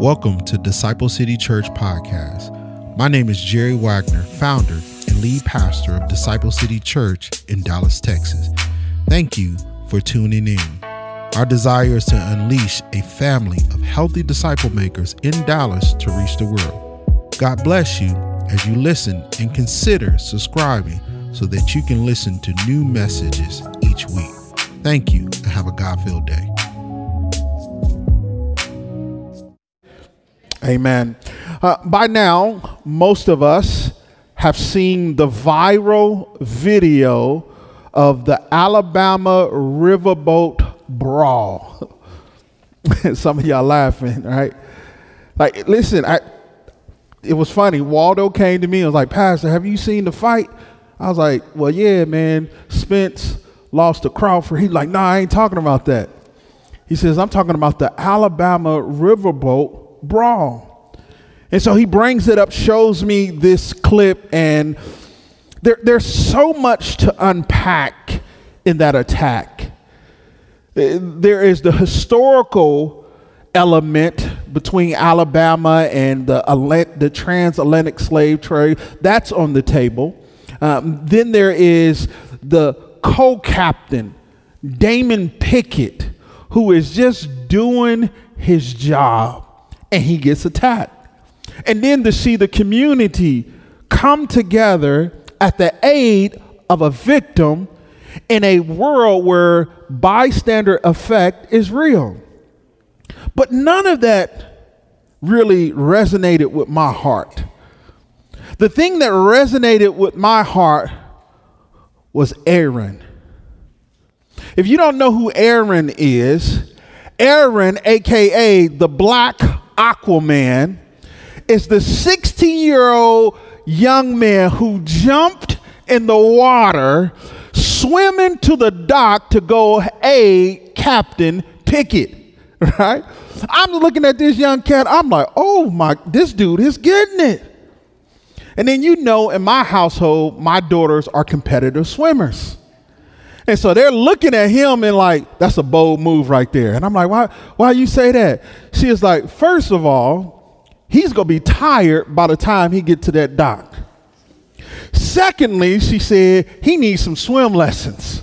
Welcome to Disciple City Church Podcast. My name is Jerry Wagner, founder and lead pastor of Disciple City Church in Dallas, Texas. Thank you for tuning in. Our desire is to unleash a family of healthy disciple makers in Dallas to reach the world. God bless you as you listen and consider subscribing so that you can listen to new messages each week. Thank you and have a God filled day. Amen. Uh, by now, most of us have seen the viral video of the Alabama riverboat brawl. Some of y'all laughing, right? Like, listen, I, it was funny. Waldo came to me and was like, Pastor, have you seen the fight? I was like, Well, yeah, man. Spence lost to Crawford. He's like, Nah, I ain't talking about that. He says, I'm talking about the Alabama riverboat brawl. And so he brings it up, shows me this clip, and there, there's so much to unpack in that attack. There is the historical element between Alabama and the, the transatlantic slave trade. That's on the table. Um, then there is the co captain, Damon Pickett, who is just doing his job and he gets attacked. And then to see the community come together at the aid of a victim in a world where bystander effect is real. But none of that really resonated with my heart. The thing that resonated with my heart was Aaron. If you don't know who Aaron is, Aaron, aka the black Aquaman is the 16 year old young man who jumped in the water, swimming to the dock to go aid Captain Pickett. Right? I'm looking at this young cat. I'm like, oh my, this dude is getting it. And then you know, in my household, my daughters are competitive swimmers. And so they're looking at him and like, that's a bold move right there. And I'm like, why, why you say that? She is like, first of all, he's gonna be tired by the time he get to that dock. Secondly, she said, he needs some swim lessons.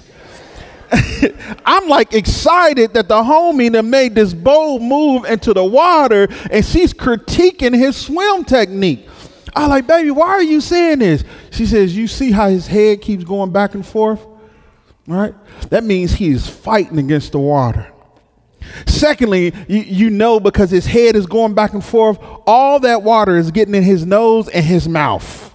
I'm like excited that the homie that made this bold move into the water and she's critiquing his swim technique. I like, baby, why are you saying this? She says, you see how his head keeps going back and forth? Right? That means he's fighting against the water. Secondly, you, you, know because his head is going back and forth, all that water is getting in his nose and his mouth.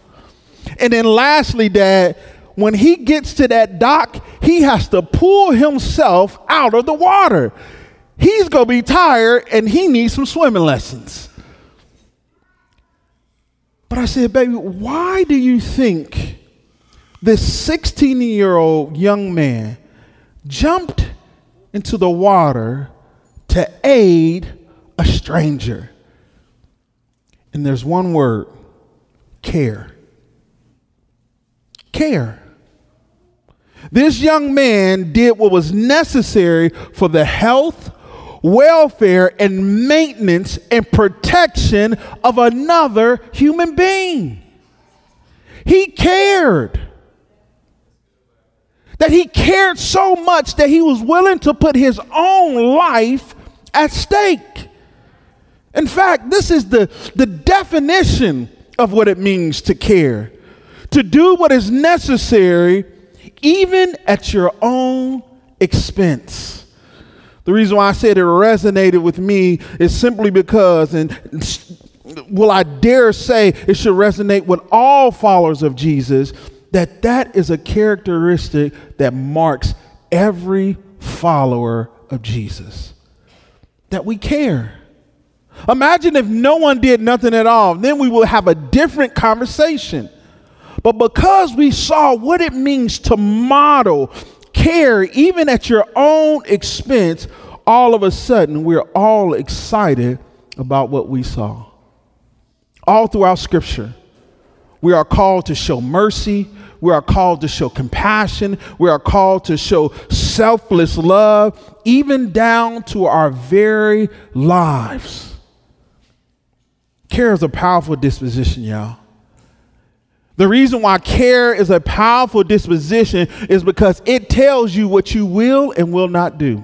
And then lastly, Dad, when he gets to that dock, he has to pull himself out of the water. He's going to be tired and he needs some swimming lessons. But I said, baby, why do you think this 16 year old young man jumped into the water to aid a stranger. And there's one word care. Care. This young man did what was necessary for the health, welfare, and maintenance and protection of another human being. He cared that he cared so much that he was willing to put his own life at stake. In fact, this is the, the definition of what it means to care to do what is necessary, even at your own expense. The reason why I said it resonated with me is simply because, and will I dare say it should resonate with all followers of Jesus that that is a characteristic that marks every follower of Jesus. That we care. Imagine if no one did nothing at all, then we would have a different conversation. But because we saw what it means to model care, even at your own expense, all of a sudden we're all excited about what we saw. All throughout Scripture, we are called to show mercy, we are called to show compassion. We are called to show selfless love, even down to our very lives. Care is a powerful disposition, y'all. The reason why care is a powerful disposition is because it tells you what you will and will not do.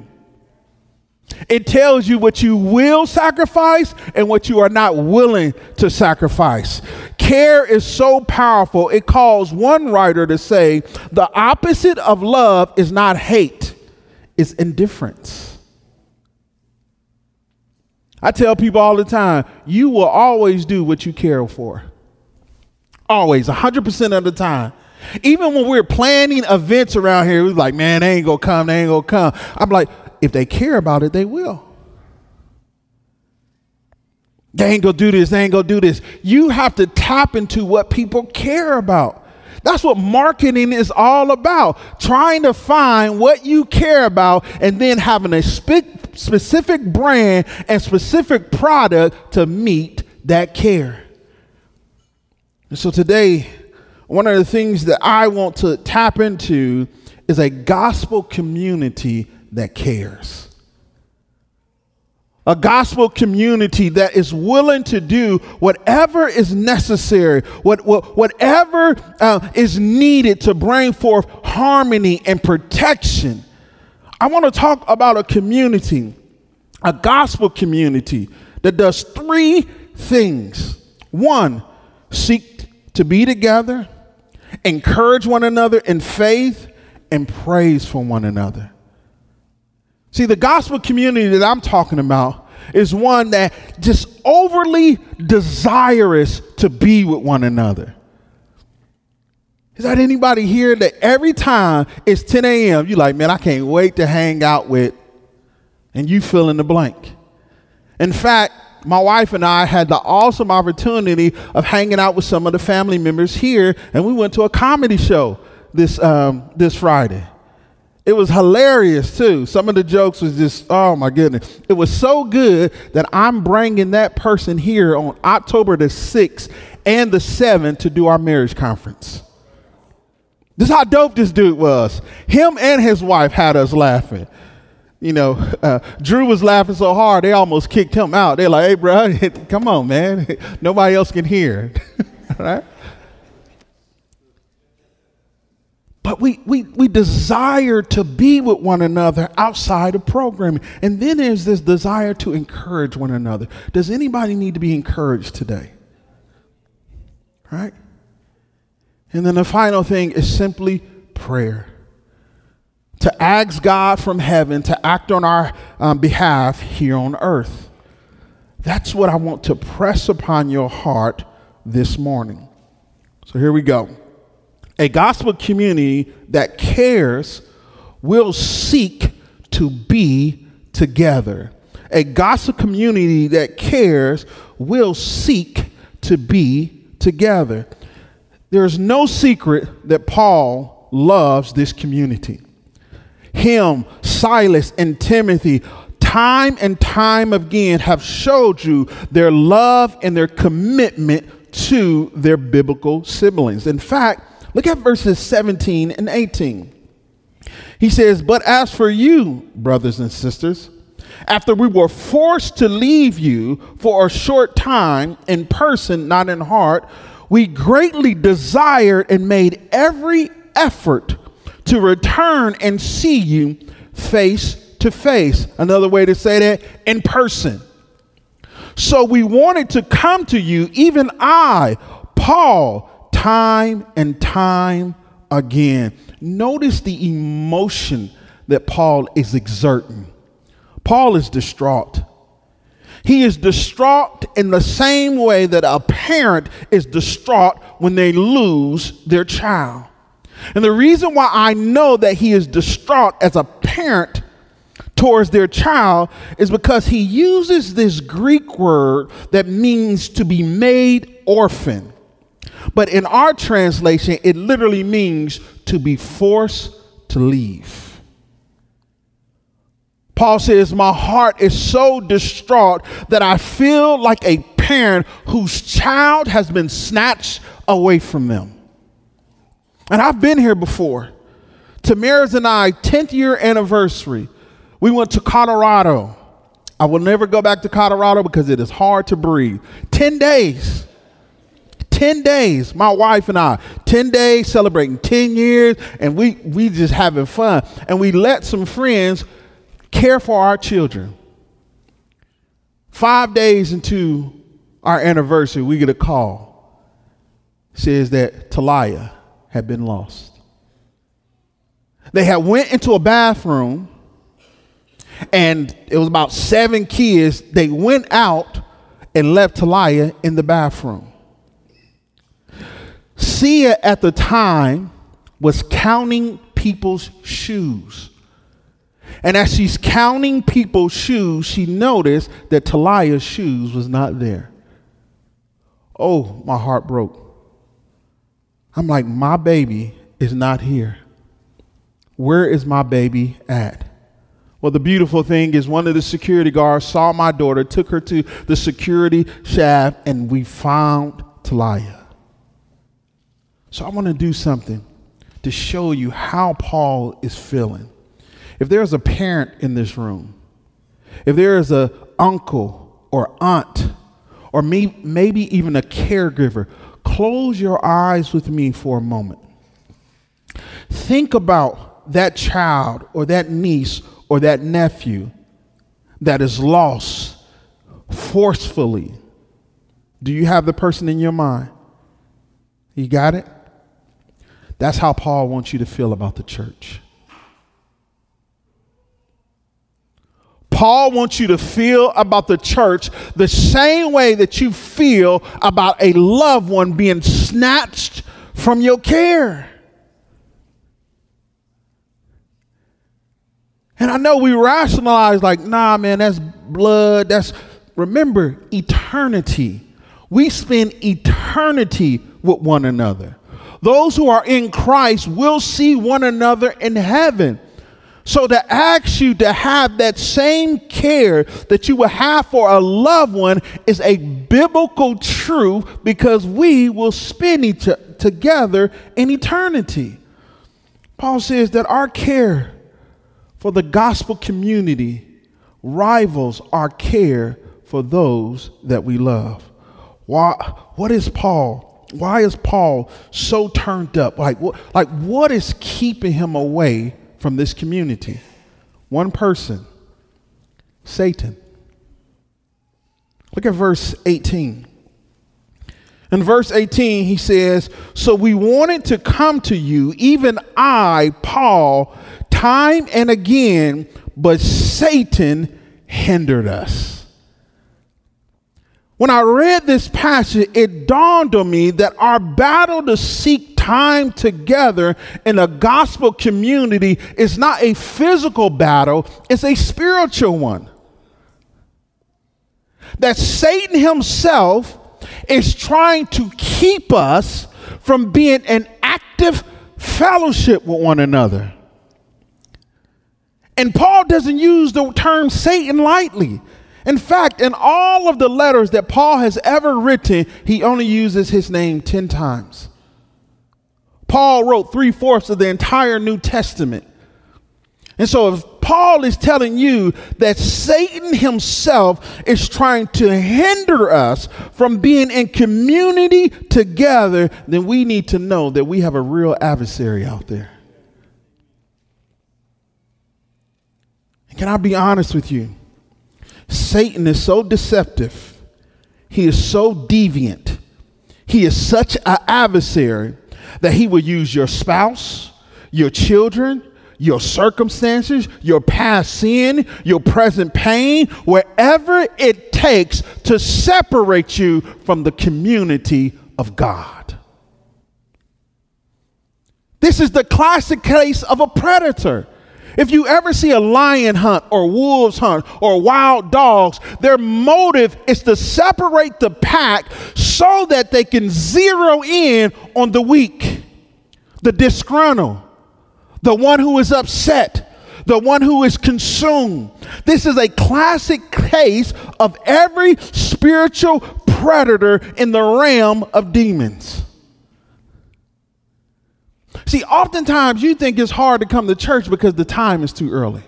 It tells you what you will sacrifice and what you are not willing to sacrifice. Care is so powerful, it calls one writer to say the opposite of love is not hate, it's indifference. I tell people all the time, you will always do what you care for. Always, 100% of the time. Even when we're planning events around here, we're like, man, they ain't gonna come, they ain't gonna come. I'm like, if they care about it, they will. They ain't gonna do this, they ain't gonna do this. You have to tap into what people care about. That's what marketing is all about. Trying to find what you care about and then having a spe- specific brand and specific product to meet that care. And so today, one of the things that I want to tap into is a gospel community that cares. A gospel community that is willing to do whatever is necessary, what, what whatever uh, is needed to bring forth harmony and protection. I want to talk about a community, a gospel community that does three things. One, seek to be together, encourage one another in faith, and praise for one another. See, the gospel community that I'm talking about is one that just overly desirous to be with one another. Is that anybody here that every time it's 10 a.m., you're like, man, I can't wait to hang out with, and you fill in the blank. In fact, my wife and I had the awesome opportunity of hanging out with some of the family members here, and we went to a comedy show this, um, this Friday. It was hilarious too. Some of the jokes was just, oh my goodness. It was so good that I'm bringing that person here on October the 6th and the 7th to do our marriage conference. This is how dope this dude was. Him and his wife had us laughing. You know, uh, Drew was laughing so hard they almost kicked him out. They're like, "Hey, bro, come on, man. Nobody else can hear." right? But we, we, we desire to be with one another outside of programming. And then there's this desire to encourage one another. Does anybody need to be encouraged today? Right? And then the final thing is simply prayer. To ask God from heaven to act on our um, behalf here on earth. That's what I want to press upon your heart this morning. So here we go. A gospel community that cares will seek to be together. A gospel community that cares will seek to be together. There's no secret that Paul loves this community. Him, Silas, and Timothy, time and time again, have showed you their love and their commitment to their biblical siblings. In fact, Look at verses 17 and 18. He says, But as for you, brothers and sisters, after we were forced to leave you for a short time in person, not in heart, we greatly desired and made every effort to return and see you face to face. Another way to say that, in person. So we wanted to come to you, even I, Paul, time and time again. Notice the emotion that Paul is exerting. Paul is distraught. He is distraught in the same way that a parent is distraught when they lose their child. And the reason why I know that he is distraught as a parent towards their child is because he uses this Greek word that means to be made orphan. But in our translation, it literally means to be forced to leave. Paul says, My heart is so distraught that I feel like a parent whose child has been snatched away from them. And I've been here before. Tamara's and I, 10th year anniversary, we went to Colorado I will never go back to Colorado because it is hard to breathe. 10 days. 10 days, my wife and I, 10 days celebrating 10 years, and we, we just having fun. And we let some friends care for our children. Five days into our anniversary, we get a call. It says that Talia had been lost. They had went into a bathroom and it was about seven kids. They went out and left Talia in the bathroom. Sia at the time was counting people's shoes. And as she's counting people's shoes, she noticed that Talia's shoes was not there. Oh, my heart broke. I'm like, my baby is not here. Where is my baby at? Well, the beautiful thing is, one of the security guards saw my daughter, took her to the security shaft, and we found Talia. So I want to do something to show you how Paul is feeling. If there's a parent in this room, if there is a uncle or aunt, or me, maybe even a caregiver, close your eyes with me for a moment. Think about that child or that niece or that nephew that is lost forcefully. Do you have the person in your mind? You got it? That's how Paul wants you to feel about the church. Paul wants you to feel about the church the same way that you feel about a loved one being snatched from your care. And I know we rationalize, like, nah, man, that's blood. That's, remember, eternity. We spend eternity with one another. Those who are in Christ will see one another in heaven. So to ask you to have that same care that you would have for a loved one is a biblical truth because we will spend each together in eternity. Paul says that our care for the gospel community rivals our care for those that we love. Why, what is Paul? Why is Paul so turned up? Like, what, like what is keeping him away from this community? One person, Satan. Look at verse 18. In verse 18, he says, So we wanted to come to you, even I, Paul, time and again, but Satan hindered us. When I read this passage, it dawned on me that our battle to seek time together in a gospel community is not a physical battle, it's a spiritual one. That Satan himself is trying to keep us from being an active fellowship with one another. And Paul doesn't use the term Satan lightly. In fact, in all of the letters that Paul has ever written, he only uses his name 10 times. Paul wrote three fourths of the entire New Testament. And so, if Paul is telling you that Satan himself is trying to hinder us from being in community together, then we need to know that we have a real adversary out there. And can I be honest with you? Satan is so deceptive. He is so deviant. He is such an adversary that he will use your spouse, your children, your circumstances, your past sin, your present pain, wherever it takes to separate you from the community of God. This is the classic case of a predator. If you ever see a lion hunt or wolves hunt or wild dogs, their motive is to separate the pack so that they can zero in on the weak, the disgruntled, the one who is upset, the one who is consumed. This is a classic case of every spiritual predator in the realm of demons. See, oftentimes you think it's hard to come to church because the time is too early.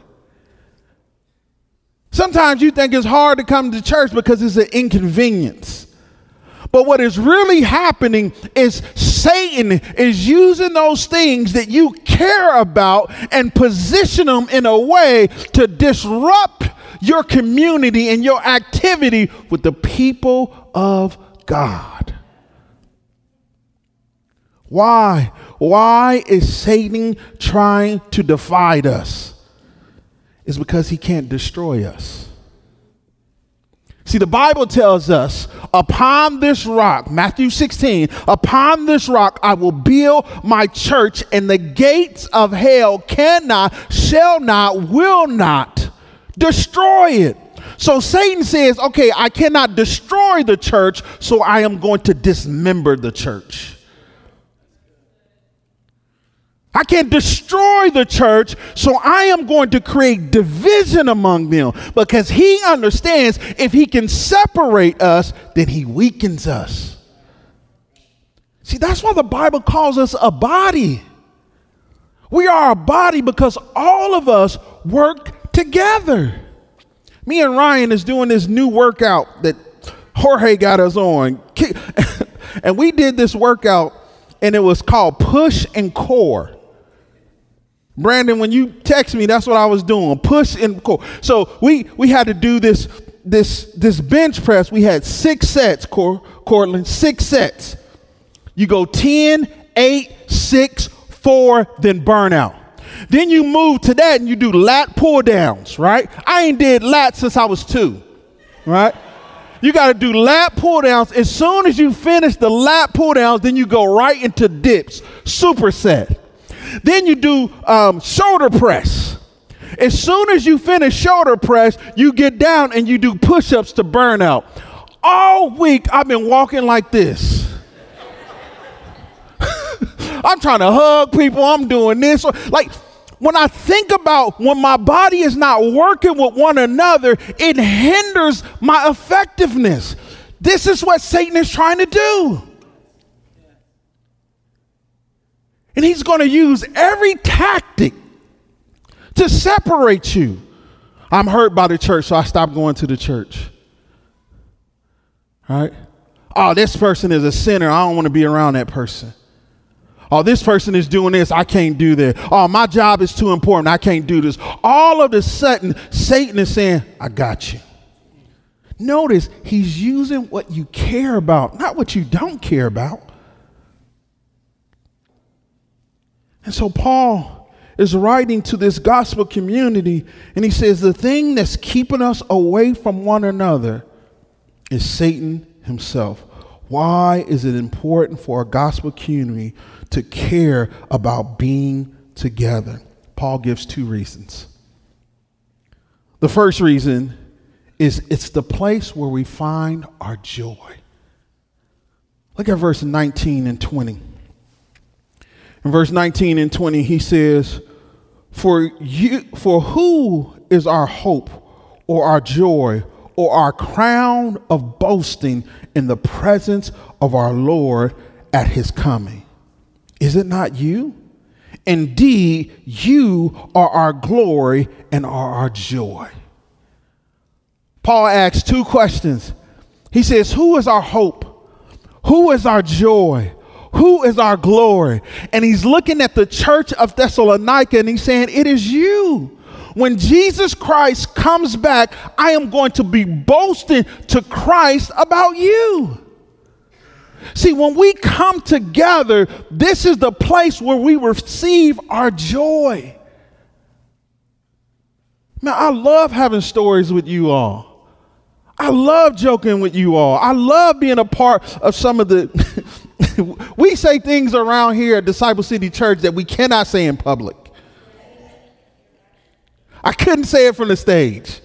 Sometimes you think it's hard to come to church because it's an inconvenience. But what is really happening is Satan is using those things that you care about and position them in a way to disrupt your community and your activity with the people of God. Why? Why is Satan trying to divide us? It's because he can't destroy us. See, the Bible tells us, upon this rock, Matthew 16, upon this rock I will build my church, and the gates of hell cannot, shall not, will not destroy it. So Satan says, okay, I cannot destroy the church, so I am going to dismember the church. I can't destroy the church, so I am going to create division among them because he understands if he can separate us, then he weakens us. See, that's why the Bible calls us a body. We are a body because all of us work together. Me and Ryan is doing this new workout that Jorge got us on. And we did this workout and it was called Push and Core. Brandon, when you text me, that's what I was doing. Push and core. So we we had to do this this this bench press. We had six sets, Cor- Cortland, six sets. You go 10, 8, 6, 4, then burnout. Then you move to that and you do lat pull downs, right? I ain't did lat since I was two, right? You got to do lat pull downs. As soon as you finish the lat pull downs, then you go right into dips, superset. Then you do um, shoulder press. As soon as you finish shoulder press, you get down and you do push ups to burnout. All week, I've been walking like this. I'm trying to hug people. I'm doing this. Like, when I think about when my body is not working with one another, it hinders my effectiveness. This is what Satan is trying to do. And he's going to use every tactic to separate you. I'm hurt by the church, so I stopped going to the church. All right? Oh, this person is a sinner. I don't want to be around that person. Oh, this person is doing this. I can't do that. Oh, my job is too important. I can't do this. All of a sudden, Satan is saying, I got you. Notice he's using what you care about, not what you don't care about. And so Paul is writing to this gospel community, and he says, The thing that's keeping us away from one another is Satan himself. Why is it important for a gospel community to care about being together? Paul gives two reasons. The first reason is it's the place where we find our joy. Look at verse 19 and 20. In verse 19 and 20, he says, For you for who is our hope or our joy or our crown of boasting in the presence of our Lord at his coming? Is it not you? Indeed, you are our glory and are our joy. Paul asks two questions. He says, Who is our hope? Who is our joy? Who is our glory? And he's looking at the church of Thessalonica and he's saying, It is you. When Jesus Christ comes back, I am going to be boasting to Christ about you. See, when we come together, this is the place where we receive our joy. Man, I love having stories with you all. I love joking with you all. I love being a part of some of the we say things around here at Disciple City Church that we cannot say in public. I couldn't say it from the stage.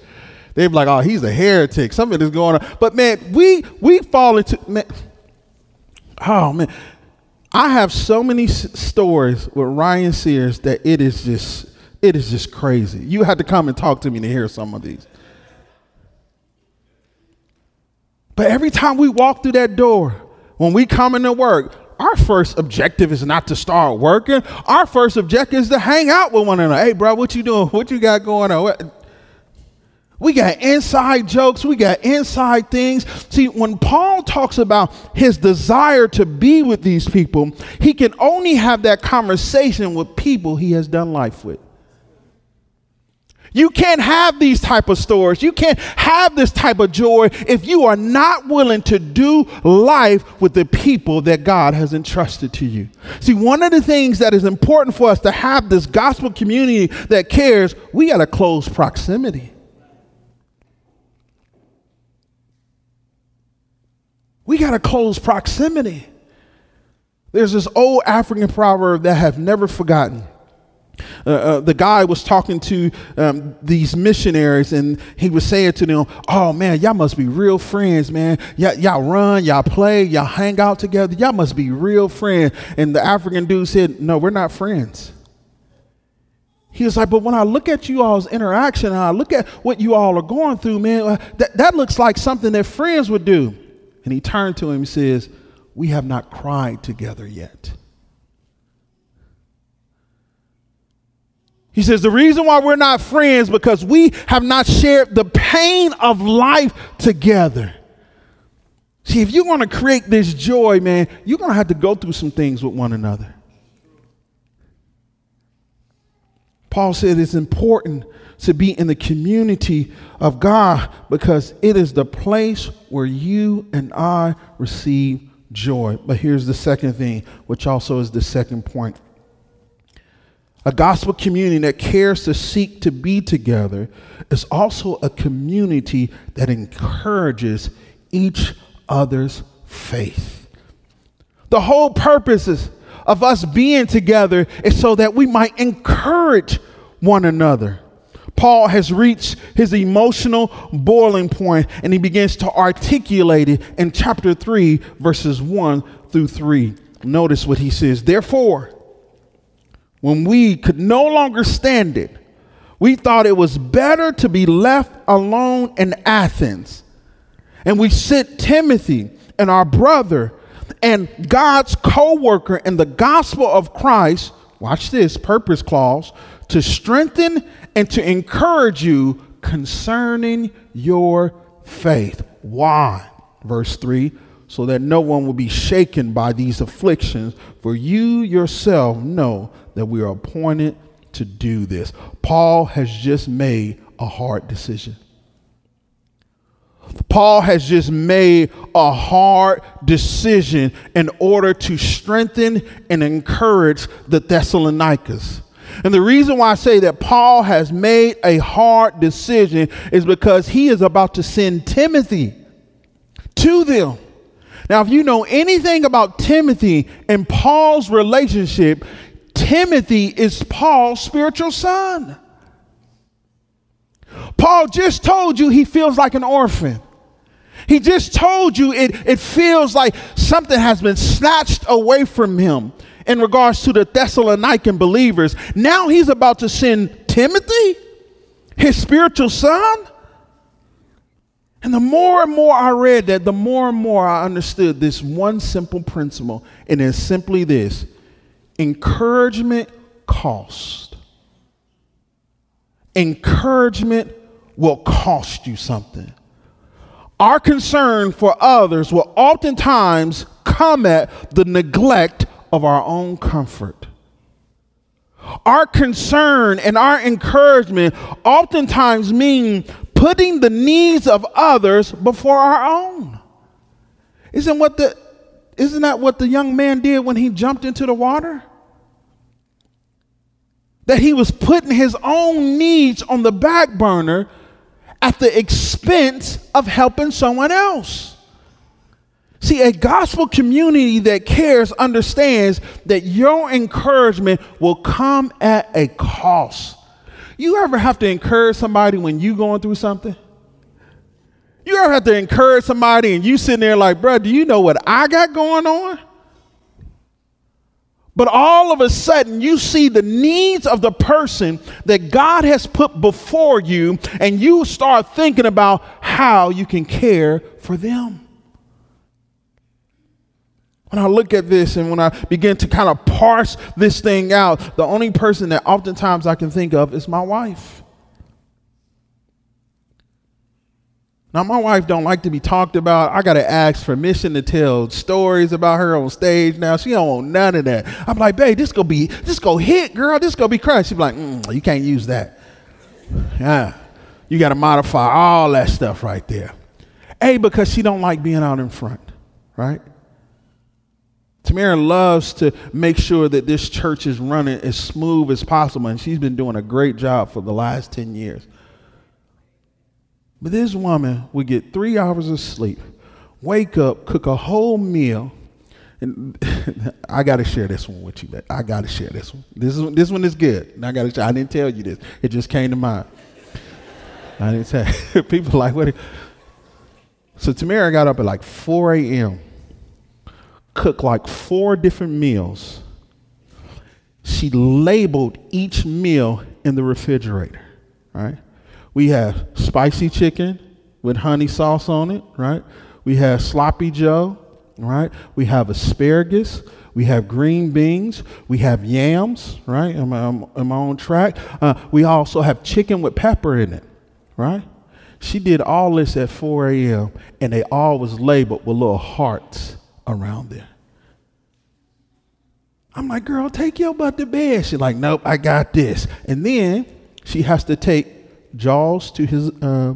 They'd be like, "Oh, he's a heretic. Something is going on." But man, we we fall into man. Oh man, I have so many s- stories with Ryan Sears that it is just it is just crazy. You had to come and talk to me to hear some of these. But every time we walk through that door, when we come into work, our first objective is not to start working. Our first objective is to hang out with one another. Hey, bro, what you doing? What you got going on? We got inside jokes, we got inside things. See, when Paul talks about his desire to be with these people, he can only have that conversation with people he has done life with. You can't have these type of stories. You can't have this type of joy if you are not willing to do life with the people that God has entrusted to you. See, one of the things that is important for us to have this gospel community that cares, we got a close proximity. We got a close proximity. There's this old African proverb that I've never forgotten. Uh, uh, the guy was talking to um, these missionaries and he was saying to them, Oh man, y'all must be real friends, man. Y- y'all run, y'all play, y'all hang out together. Y'all must be real friends. And the African dude said, No, we're not friends. He was like, But when I look at you all's interaction and I look at what you all are going through, man, uh, that, that looks like something that friends would do. And he turned to him and says, We have not cried together yet. He says, The reason why we're not friends because we have not shared the pain of life together. See, if you're going to create this joy, man, you're going to have to go through some things with one another. Paul said it's important to be in the community of God because it is the place where you and I receive joy. But here's the second thing, which also is the second point a gospel community that cares to seek to be together is also a community that encourages each other's faith. The whole purpose of us being together is so that we might encourage one another. Paul has reached his emotional boiling point and he begins to articulate it in chapter 3, verses 1 through 3. Notice what he says. Therefore, when we could no longer stand it, we thought it was better to be left alone in Athens. And we sent Timothy and our brother and God's co worker in the gospel of Christ, watch this purpose clause, to strengthen and to encourage you concerning your faith. Why? Verse 3 so that no one will be shaken by these afflictions, for you yourself know that we are appointed to do this. Paul has just made a hard decision. Paul has just made a hard decision in order to strengthen and encourage the Thessalonians. And the reason why I say that Paul has made a hard decision is because he is about to send Timothy to them. Now, if you know anything about Timothy and Paul's relationship, Timothy is Paul's spiritual son. Paul just told you he feels like an orphan. He just told you it, it feels like something has been snatched away from him in regards to the Thessalonican believers. Now he's about to send Timothy, his spiritual son. And the more and more I read that, the more and more I understood this one simple principle, and it's simply this encouragement cost. Encouragement will cost you something. Our concern for others will oftentimes come at the neglect of our own comfort. Our concern and our encouragement oftentimes mean putting the needs of others before our own. Isn't what the isn't that what the young man did when he jumped into the water? That he was putting his own needs on the back burner at the expense of helping someone else. See, a gospel community that cares understands that your encouragement will come at a cost. You ever have to encourage somebody when you going through something? You ever have to encourage somebody and you sitting there like, bro, do you know what I got going on? But all of a sudden, you see the needs of the person that God has put before you, and you start thinking about how you can care for them. When I look at this and when I begin to kind of parse this thing out, the only person that oftentimes I can think of is my wife. Now, my wife don't like to be talked about. I got to ask permission to tell stories about her on stage now. She don't want none of that. I'm like, babe, this go be, this go hit, girl. This gonna be crushed. She's like, mm, you can't use that. Yeah. You got to modify all that stuff right there. A, because she don't like being out in front, right? Tamara loves to make sure that this church is running as smooth as possible, and she's been doing a great job for the last 10 years. But this woman would get three hours of sleep, wake up, cook a whole meal. And I got to share this one with you. but I got to share this one. This is this one is good. I got to. I didn't tell you this. It just came to mind. I didn't tell. People like what? So Tamara got up at like 4 a.m. Cooked like four different meals. She labeled each meal in the refrigerator. Right we have spicy chicken with honey sauce on it, right? We have sloppy joe, right? We have asparagus. We have green beans. We have yams, right? Am I, am I on track? Uh, we also have chicken with pepper in it, right? She did all this at 4 a.m., and they all was labeled with little hearts around there. I'm like, girl, take your butt to bed. She's like, nope, I got this. And then she has to take Jaws to his uh,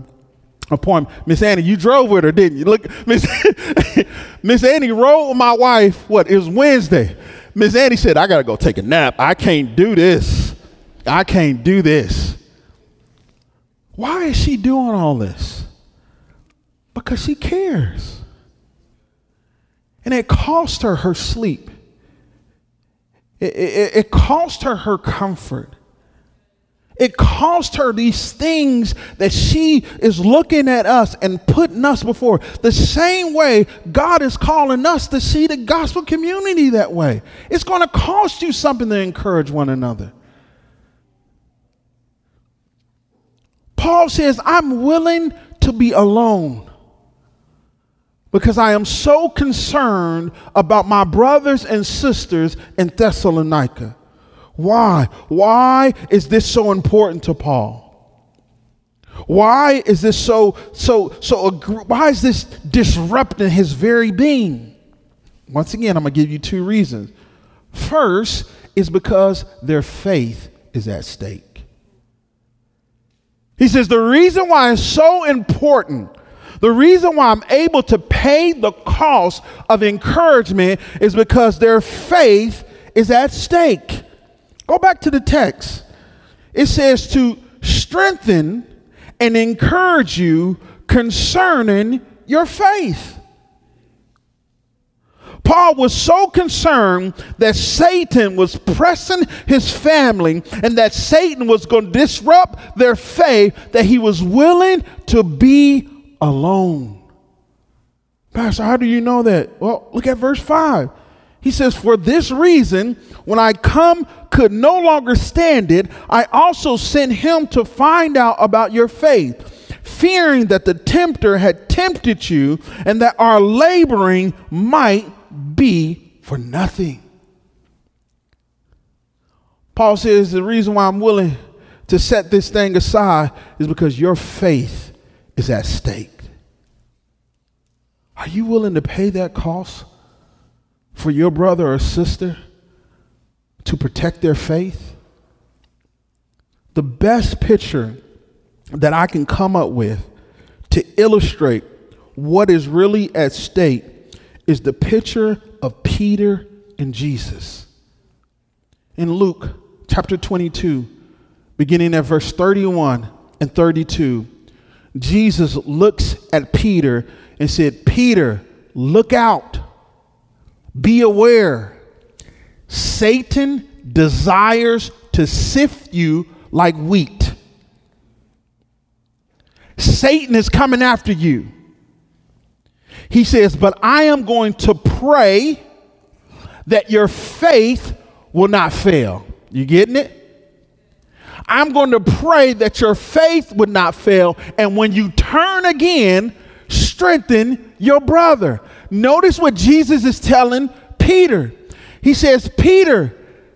appointment. Miss Annie, you drove with her, didn't you? Look, Miss Miss Annie rode with my wife. What? It was Wednesday. Miss Annie said, "I gotta go take a nap. I can't do this. I can't do this." Why is she doing all this? Because she cares. And it cost her her sleep. It, it, it cost her her comfort. It cost her these things that she is looking at us and putting us before. The same way God is calling us to see the gospel community that way. It's going to cost you something to encourage one another. Paul says, I'm willing to be alone because I am so concerned about my brothers and sisters in Thessalonica. Why? Why is this so important to Paul? Why is this so so so why is this disrupting his very being? Once again, I'm going to give you two reasons. First is because their faith is at stake. He says the reason why it's so important the reason why I'm able to pay the cost of encouragement is because their faith is at stake. Go back to the text. It says to strengthen and encourage you concerning your faith. Paul was so concerned that Satan was pressing his family and that Satan was going to disrupt their faith that he was willing to be alone. Pastor, how do you know that? Well, look at verse 5. He says, For this reason, when I come could no longer stand it, I also sent him to find out about your faith, fearing that the tempter had tempted you and that our laboring might be for nothing. Paul says, The reason why I'm willing to set this thing aside is because your faith is at stake. Are you willing to pay that cost? for your brother or sister to protect their faith? The best picture that I can come up with to illustrate what is really at stake is the picture of Peter and Jesus. In Luke chapter 22, beginning at verse 31 and 32, Jesus looks at Peter and said, Peter, look out. Be aware, Satan desires to sift you like wheat. Satan is coming after you. He says, But I am going to pray that your faith will not fail. You getting it? I'm going to pray that your faith would not fail. And when you turn again, strengthen your brother. Notice what Jesus is telling Peter. He says, Peter,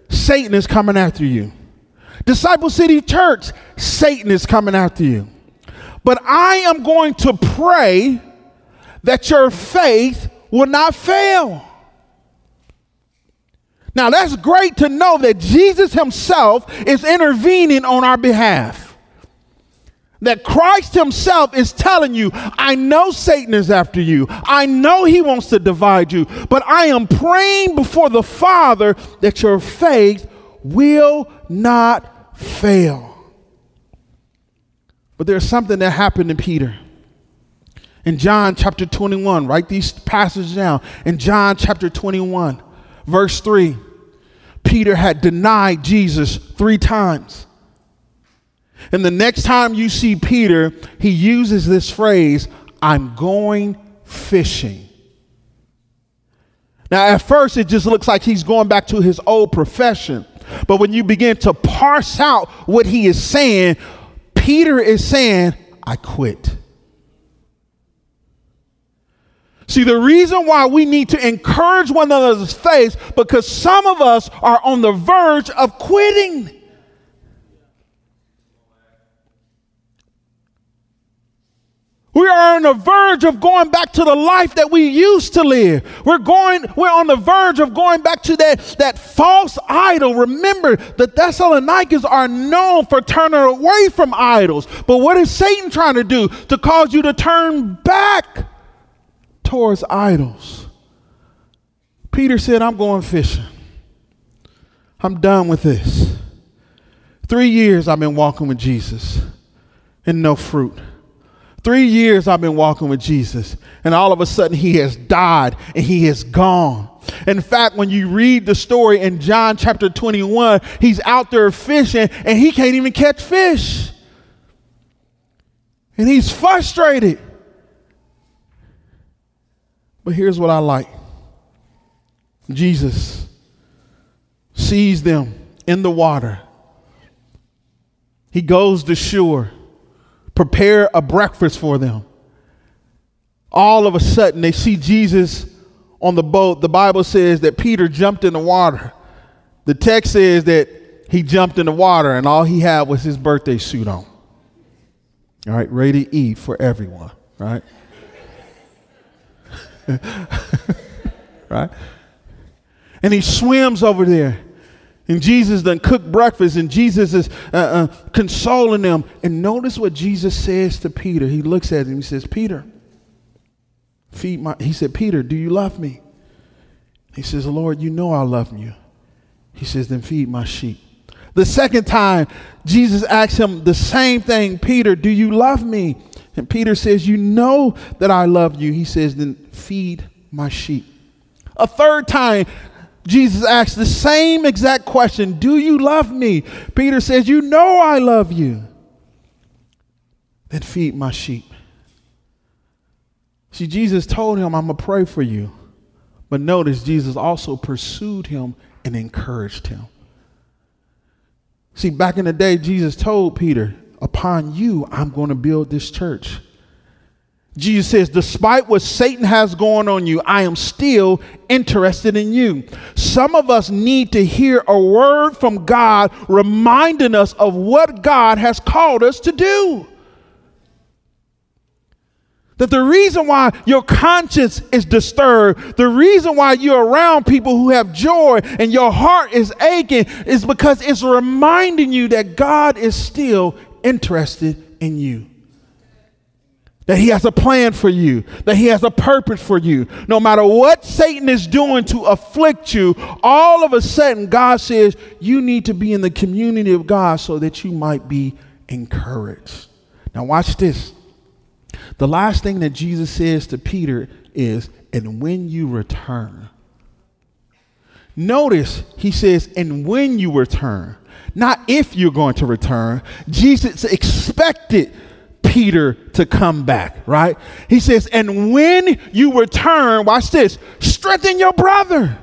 Satan is coming after you. Disciple City Church, Satan is coming after you. But I am going to pray that your faith will not fail. Now, that's great to know that Jesus Himself is intervening on our behalf. That Christ Himself is telling you, I know Satan is after you. I know he wants to divide you, but I am praying before the Father that your faith will not fail. But there's something that happened to Peter. In John chapter 21, write these passages down. In John chapter 21, verse 3. Peter had denied Jesus three times. And the next time you see Peter, he uses this phrase, I'm going fishing. Now, at first, it just looks like he's going back to his old profession. But when you begin to parse out what he is saying, Peter is saying, I quit. See, the reason why we need to encourage one another's faith because some of us are on the verge of quitting. We are on the verge of going back to the life that we used to live. We're going, we're on the verge of going back to that, that false idol. Remember, the Thessalonians are known for turning away from idols. But what is Satan trying to do? To cause you to turn back towards idols. Peter said, I'm going fishing. I'm done with this. Three years I've been walking with Jesus and no fruit. Three years I've been walking with Jesus, and all of a sudden he has died and he is gone. In fact, when you read the story in John chapter 21, he's out there fishing and he can't even catch fish. And he's frustrated. But here's what I like Jesus sees them in the water, he goes to shore, prepare a breakfast for them. All of a sudden, they see Jesus on the boat. The Bible says that Peter jumped in the water. The text says that he jumped in the water and all he had was his birthday suit on. All right, ready to eat for everyone, right? right? And he swims over there. And Jesus then cooked breakfast, and Jesus is uh, uh, consoling them. And notice what Jesus says to Peter. He looks at him. He says, "Peter, feed my." He said, "Peter, do you love me?" He says, "Lord, you know I love you." He says, "Then feed my sheep." The second time, Jesus asks him the same thing. Peter, do you love me? And Peter says, You know that I love you. He says, Then feed my sheep. A third time, Jesus asks the same exact question Do you love me? Peter says, You know I love you. Then feed my sheep. See, Jesus told him, I'm going to pray for you. But notice, Jesus also pursued him and encouraged him. See, back in the day, Jesus told Peter, Upon you, I'm going to build this church. Jesus says, despite what Satan has going on you, I am still interested in you. Some of us need to hear a word from God reminding us of what God has called us to do. That the reason why your conscience is disturbed, the reason why you're around people who have joy and your heart is aching is because it's reminding you that God is still interested in you. That he has a plan for you, that he has a purpose for you. No matter what Satan is doing to afflict you, all of a sudden God says you need to be in the community of God so that you might be encouraged. Now, watch this. The last thing that Jesus says to Peter is, and when you return. Notice he says, and when you return not if you're going to return. Jesus expected Peter to come back, right? He says, and when you return, watch this, strengthen your brother.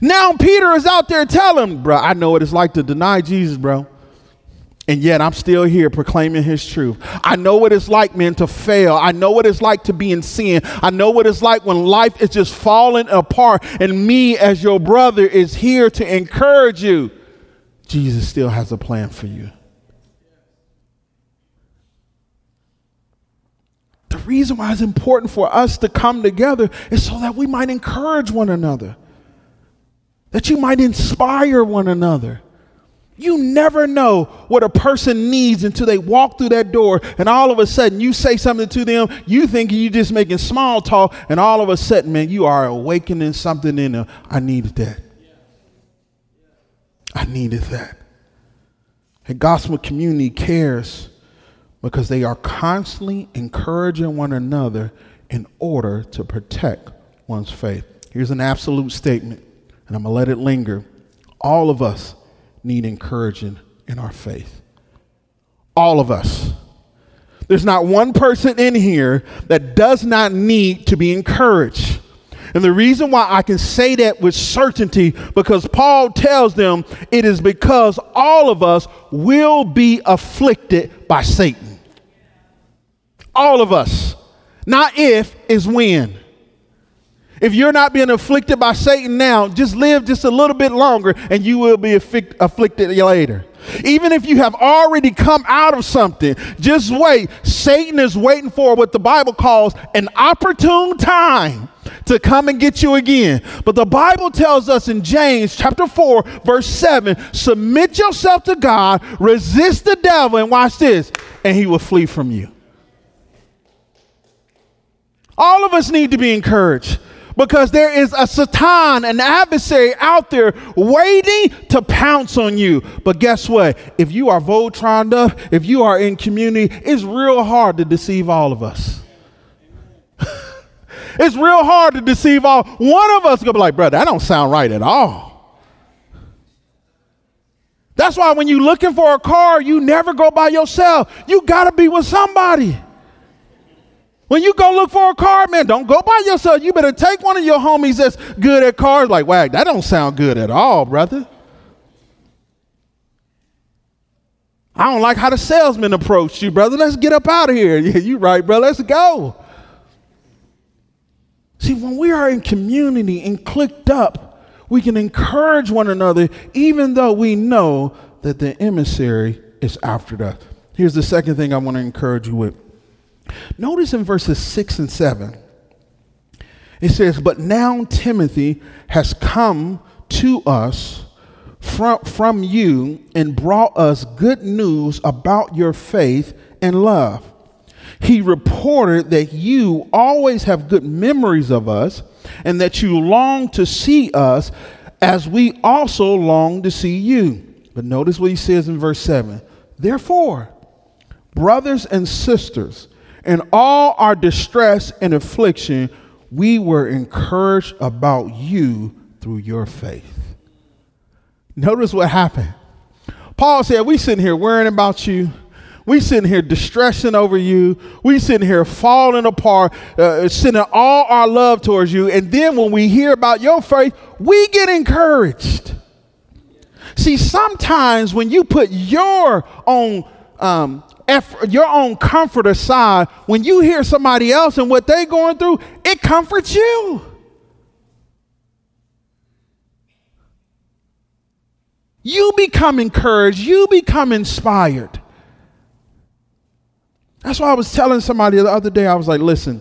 Now Peter is out there telling, bro, I know what it's like to deny Jesus, bro. And yet I'm still here proclaiming his truth. I know what it's like, man, to fail. I know what it's like to be in sin. I know what it's like when life is just falling apart. And me, as your brother, is here to encourage you. Jesus still has a plan for you. The reason why it's important for us to come together is so that we might encourage one another, that you might inspire one another. You never know what a person needs until they walk through that door, and all of a sudden you say something to them. You think you're just making small talk, and all of a sudden, man, you are awakening something in them. I needed that. I needed that. A gospel community cares because they are constantly encouraging one another in order to protect one's faith. Here's an absolute statement, and I'm going to let it linger. All of us need encouraging in our faith. All of us. There's not one person in here that does not need to be encouraged. And the reason why I can say that with certainty, because Paul tells them it is because all of us will be afflicted by Satan. All of us. Not if, is when. If you're not being afflicted by Satan now, just live just a little bit longer and you will be afflicted later. Even if you have already come out of something, just wait. Satan is waiting for what the Bible calls an opportune time to come and get you again. But the Bible tells us in James chapter 4, verse 7 submit yourself to God, resist the devil, and watch this, and he will flee from you. All of us need to be encouraged because there is a Satan, an adversary out there waiting to pounce on you. But guess what? If you are Voltron up, if you are in community, it's real hard to deceive all of us. It's real hard to deceive all. One of us gonna be like, brother, that don't sound right at all. That's why when you're looking for a car, you never go by yourself. You gotta be with somebody. When you go look for a car, man, don't go by yourself. You better take one of your homies that's good at cars. Like, wag, that don't sound good at all, brother. I don't like how the salesman approached you, brother. Let's get up out of here. Yeah, you right, brother. Let's go. See, when we are in community and clicked up, we can encourage one another, even though we know that the emissary is after us. Here's the second thing I want to encourage you with Notice in verses 6 and 7, it says, But now Timothy has come to us from, from you and brought us good news about your faith and love. He reported that you always have good memories of us and that you long to see us as we also long to see you. But notice what he says in verse 7 Therefore, brothers and sisters, in all our distress and affliction, we were encouraged about you through your faith. Notice what happened. Paul said, We sitting here worrying about you. We sitting here distressing over you. We sitting here falling apart, uh, sending all our love towards you. And then when we hear about your faith, we get encouraged. See, sometimes when you put your own um, effort, your own comfort aside, when you hear somebody else and what they're going through, it comforts you. You become encouraged, you become inspired. That's why I was telling somebody the other day, I was like, listen,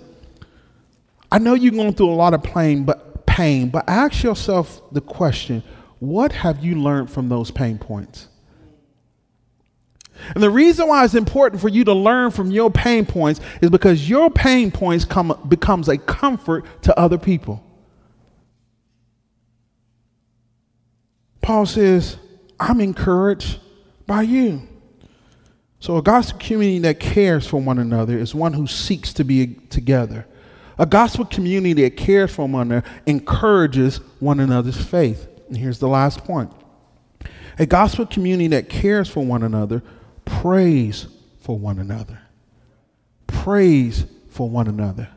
I know you're going through a lot of pain, but pain, but ask yourself the question, what have you learned from those pain points? And the reason why it's important for you to learn from your pain points is because your pain points come, becomes a comfort to other people. Paul says, I'm encouraged by you. So, a gospel community that cares for one another is one who seeks to be together. A gospel community that cares for one another encourages one another's faith. And here's the last point a gospel community that cares for one another prays for one another. Prays for one another.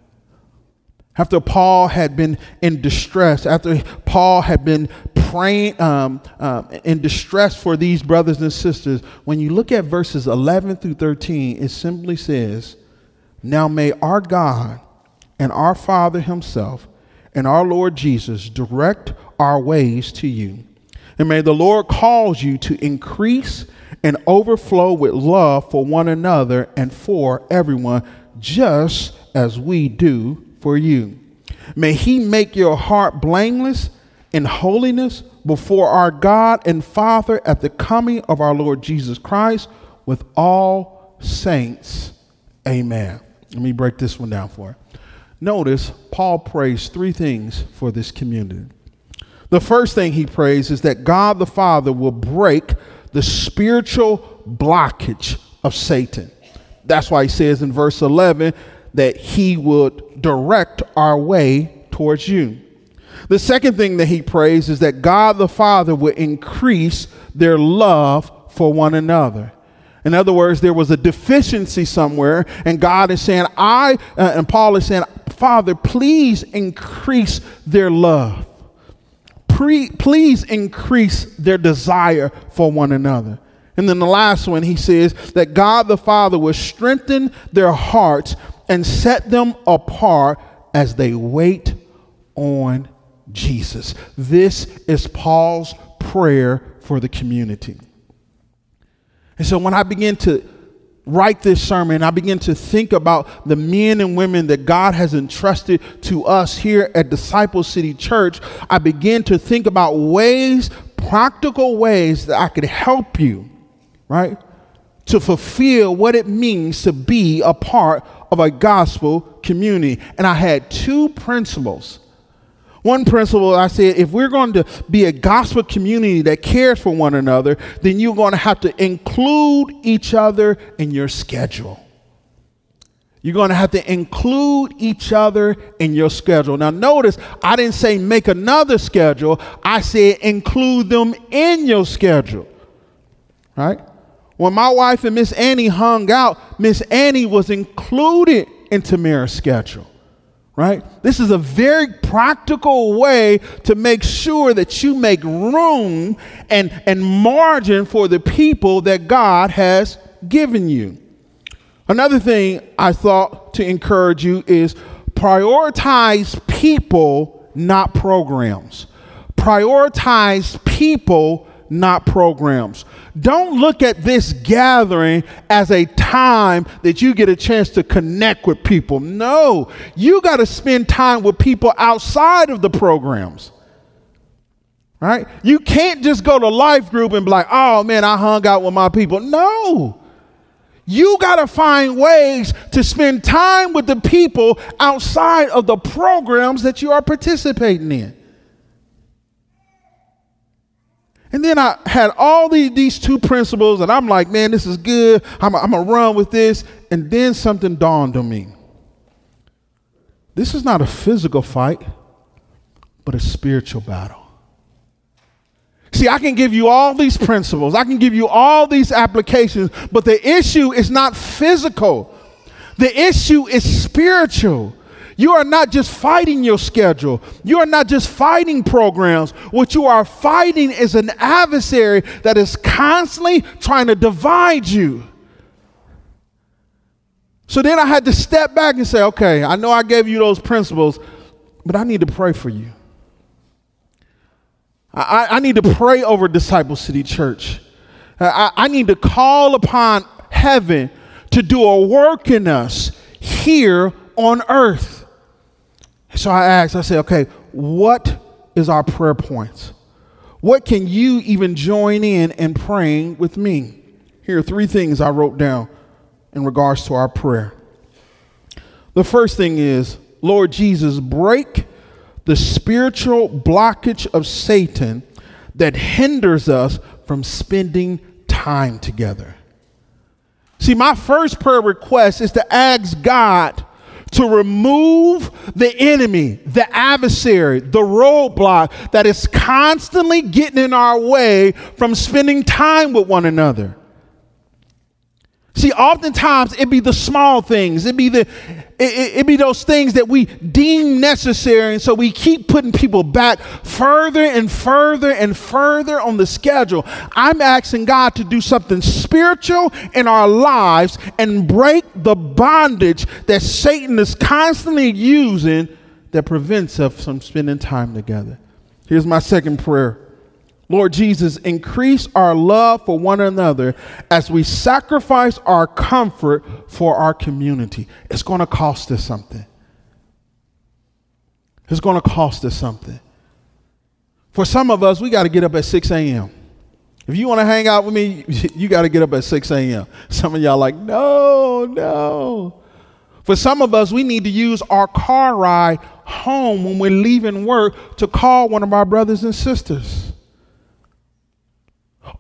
After Paul had been in distress, after Paul had been praying um, uh, in distress for these brothers and sisters, when you look at verses 11 through 13, it simply says, Now may our God and our Father Himself and our Lord Jesus direct our ways to you. And may the Lord cause you to increase and overflow with love for one another and for everyone, just as we do for you. May he make your heart blameless in holiness before our God and Father at the coming of our Lord Jesus Christ with all saints. Amen. Let me break this one down for you. Notice Paul prays three things for this community. The first thing he prays is that God the Father will break the spiritual blockage of Satan. That's why he says in verse 11 that he would direct our way towards you. The second thing that he prays is that God the Father would increase their love for one another. In other words, there was a deficiency somewhere, and God is saying, I, uh, and Paul is saying, Father, please increase their love. Pre- please increase their desire for one another. And then the last one, he says that God the Father will strengthen their hearts and set them apart as they wait on Jesus. This is Paul's prayer for the community. And so when I begin to write this sermon, I begin to think about the men and women that God has entrusted to us here at Disciple City Church. I begin to think about ways, practical ways that I could help you, right, to fulfill what it means to be a part of a gospel community. And I had two principles one principle I said if we're going to be a gospel community that cares for one another, then you're going to have to include each other in your schedule. You're going to have to include each other in your schedule. Now, notice I didn't say make another schedule, I said include them in your schedule. Right? When my wife and Miss Annie hung out, Miss Annie was included in Tamara's schedule right? This is a very practical way to make sure that you make room and, and margin for the people that God has given you. Another thing I thought to encourage you is prioritize people, not programs. Prioritize people, not programs. Don't look at this gathering as a time that you get a chance to connect with people. No, you got to spend time with people outside of the programs. Right? You can't just go to life group and be like, oh man, I hung out with my people. No. You got to find ways to spend time with the people outside of the programs that you are participating in. And then I had all these, these two principles, and I'm like, man, this is good. I'm, going to run with this. And then something dawned on me. This is not a physical fight, but a spiritual battle. See, I can give you all these principles, I can give you all these applications, but the issue is not physical, the issue is spiritual. You are not just fighting your schedule. You are not just fighting programs. What you are fighting is an adversary that is constantly trying to divide you. So then I had to step back and say, okay, I know I gave you those principles, but I need to pray for you. I, I need to pray over Disciple City Church. I, I need to call upon heaven to do a work in us here on earth. So I asked, I said, okay, what is our prayer points? What can you even join in in praying with me? Here are three things I wrote down in regards to our prayer. The first thing is, Lord Jesus, break the spiritual blockage of Satan that hinders us from spending time together. See, my first prayer request is to ask God to remove the enemy, the adversary, the roadblock that is constantly getting in our way from spending time with one another. See, oftentimes it be the small things. It be the it, it, be those things that we deem necessary, and so we keep putting people back further and further and further on the schedule. I'm asking God to do something spiritual in our lives and break the bondage that Satan is constantly using that prevents us from spending time together. Here's my second prayer. Lord Jesus, increase our love for one another as we sacrifice our comfort for our community. It's going to cost us something. It's going to cost us something. For some of us, we got to get up at 6 a.m. If you want to hang out with me, you got to get up at 6 a.m. Some of y'all like, no, no. For some of us, we need to use our car ride home when we're leaving work to call one of our brothers and sisters.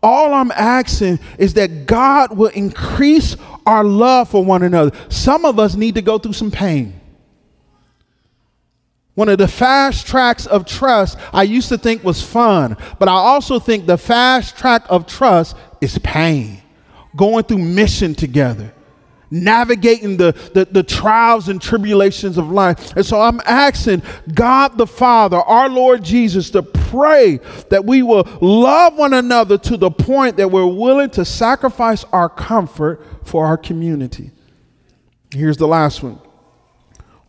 All I'm asking is that God will increase our love for one another. Some of us need to go through some pain. One of the fast tracks of trust I used to think was fun, but I also think the fast track of trust is pain. Going through mission together, navigating the, the, the, trials and tribulations of life. And so I'm asking God the Father, our Lord Jesus, to pray that we will love one another to the point that we're willing to sacrifice our comfort for our community. Here's the last one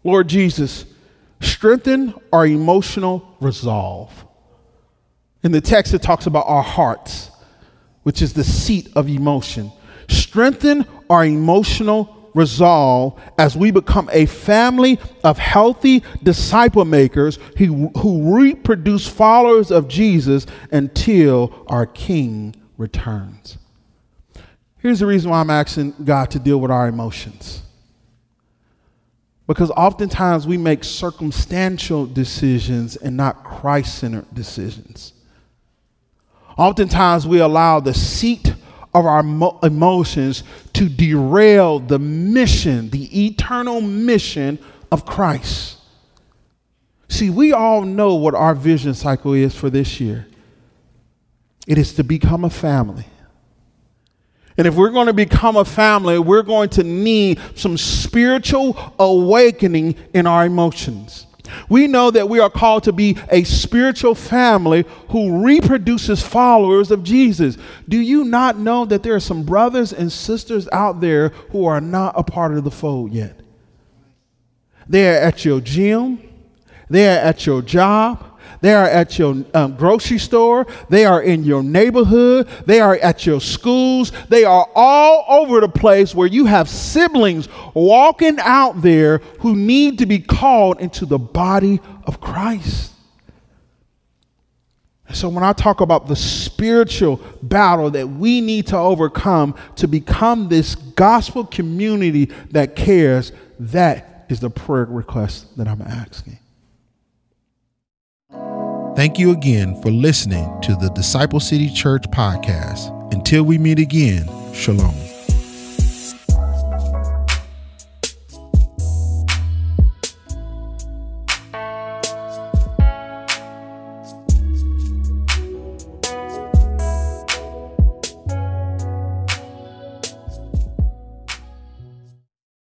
Lord Jesus, strengthen our emotional resolve. In the text, it talks about our hearts, which is the seat of emotion. Strengthen our emotional resolve as we become a family of healthy disciple makers who, who reproduce followers of Jesus until our King returns. Here's the reason why I'm asking God to deal with our emotions. Because oftentimes we make circumstantial decisions and not Christ centered decisions. Oftentimes we allow the seat of our emotions to derail the mission, the eternal mission of Christ. See, we all know what our vision cycle is for this year it is to become a family. And if we're going to become a family, we're going to need some spiritual awakening in our emotions. We know that we are called to be a spiritual family who reproduces followers of Jesus. Do you not know that there are some brothers and sisters out there who are not a part of the fold yet? They're at your gym, they're at your job, they are at your um, grocery store. They are in your neighborhood. They are at your schools. They are all over the place where you have siblings walking out there who need to be called into the body of Christ. So, when I talk about the spiritual battle that we need to overcome to become this gospel community that cares, that is the prayer request that I'm asking. Thank you again for listening to the Disciple City Church podcast. Until we meet again, shalom.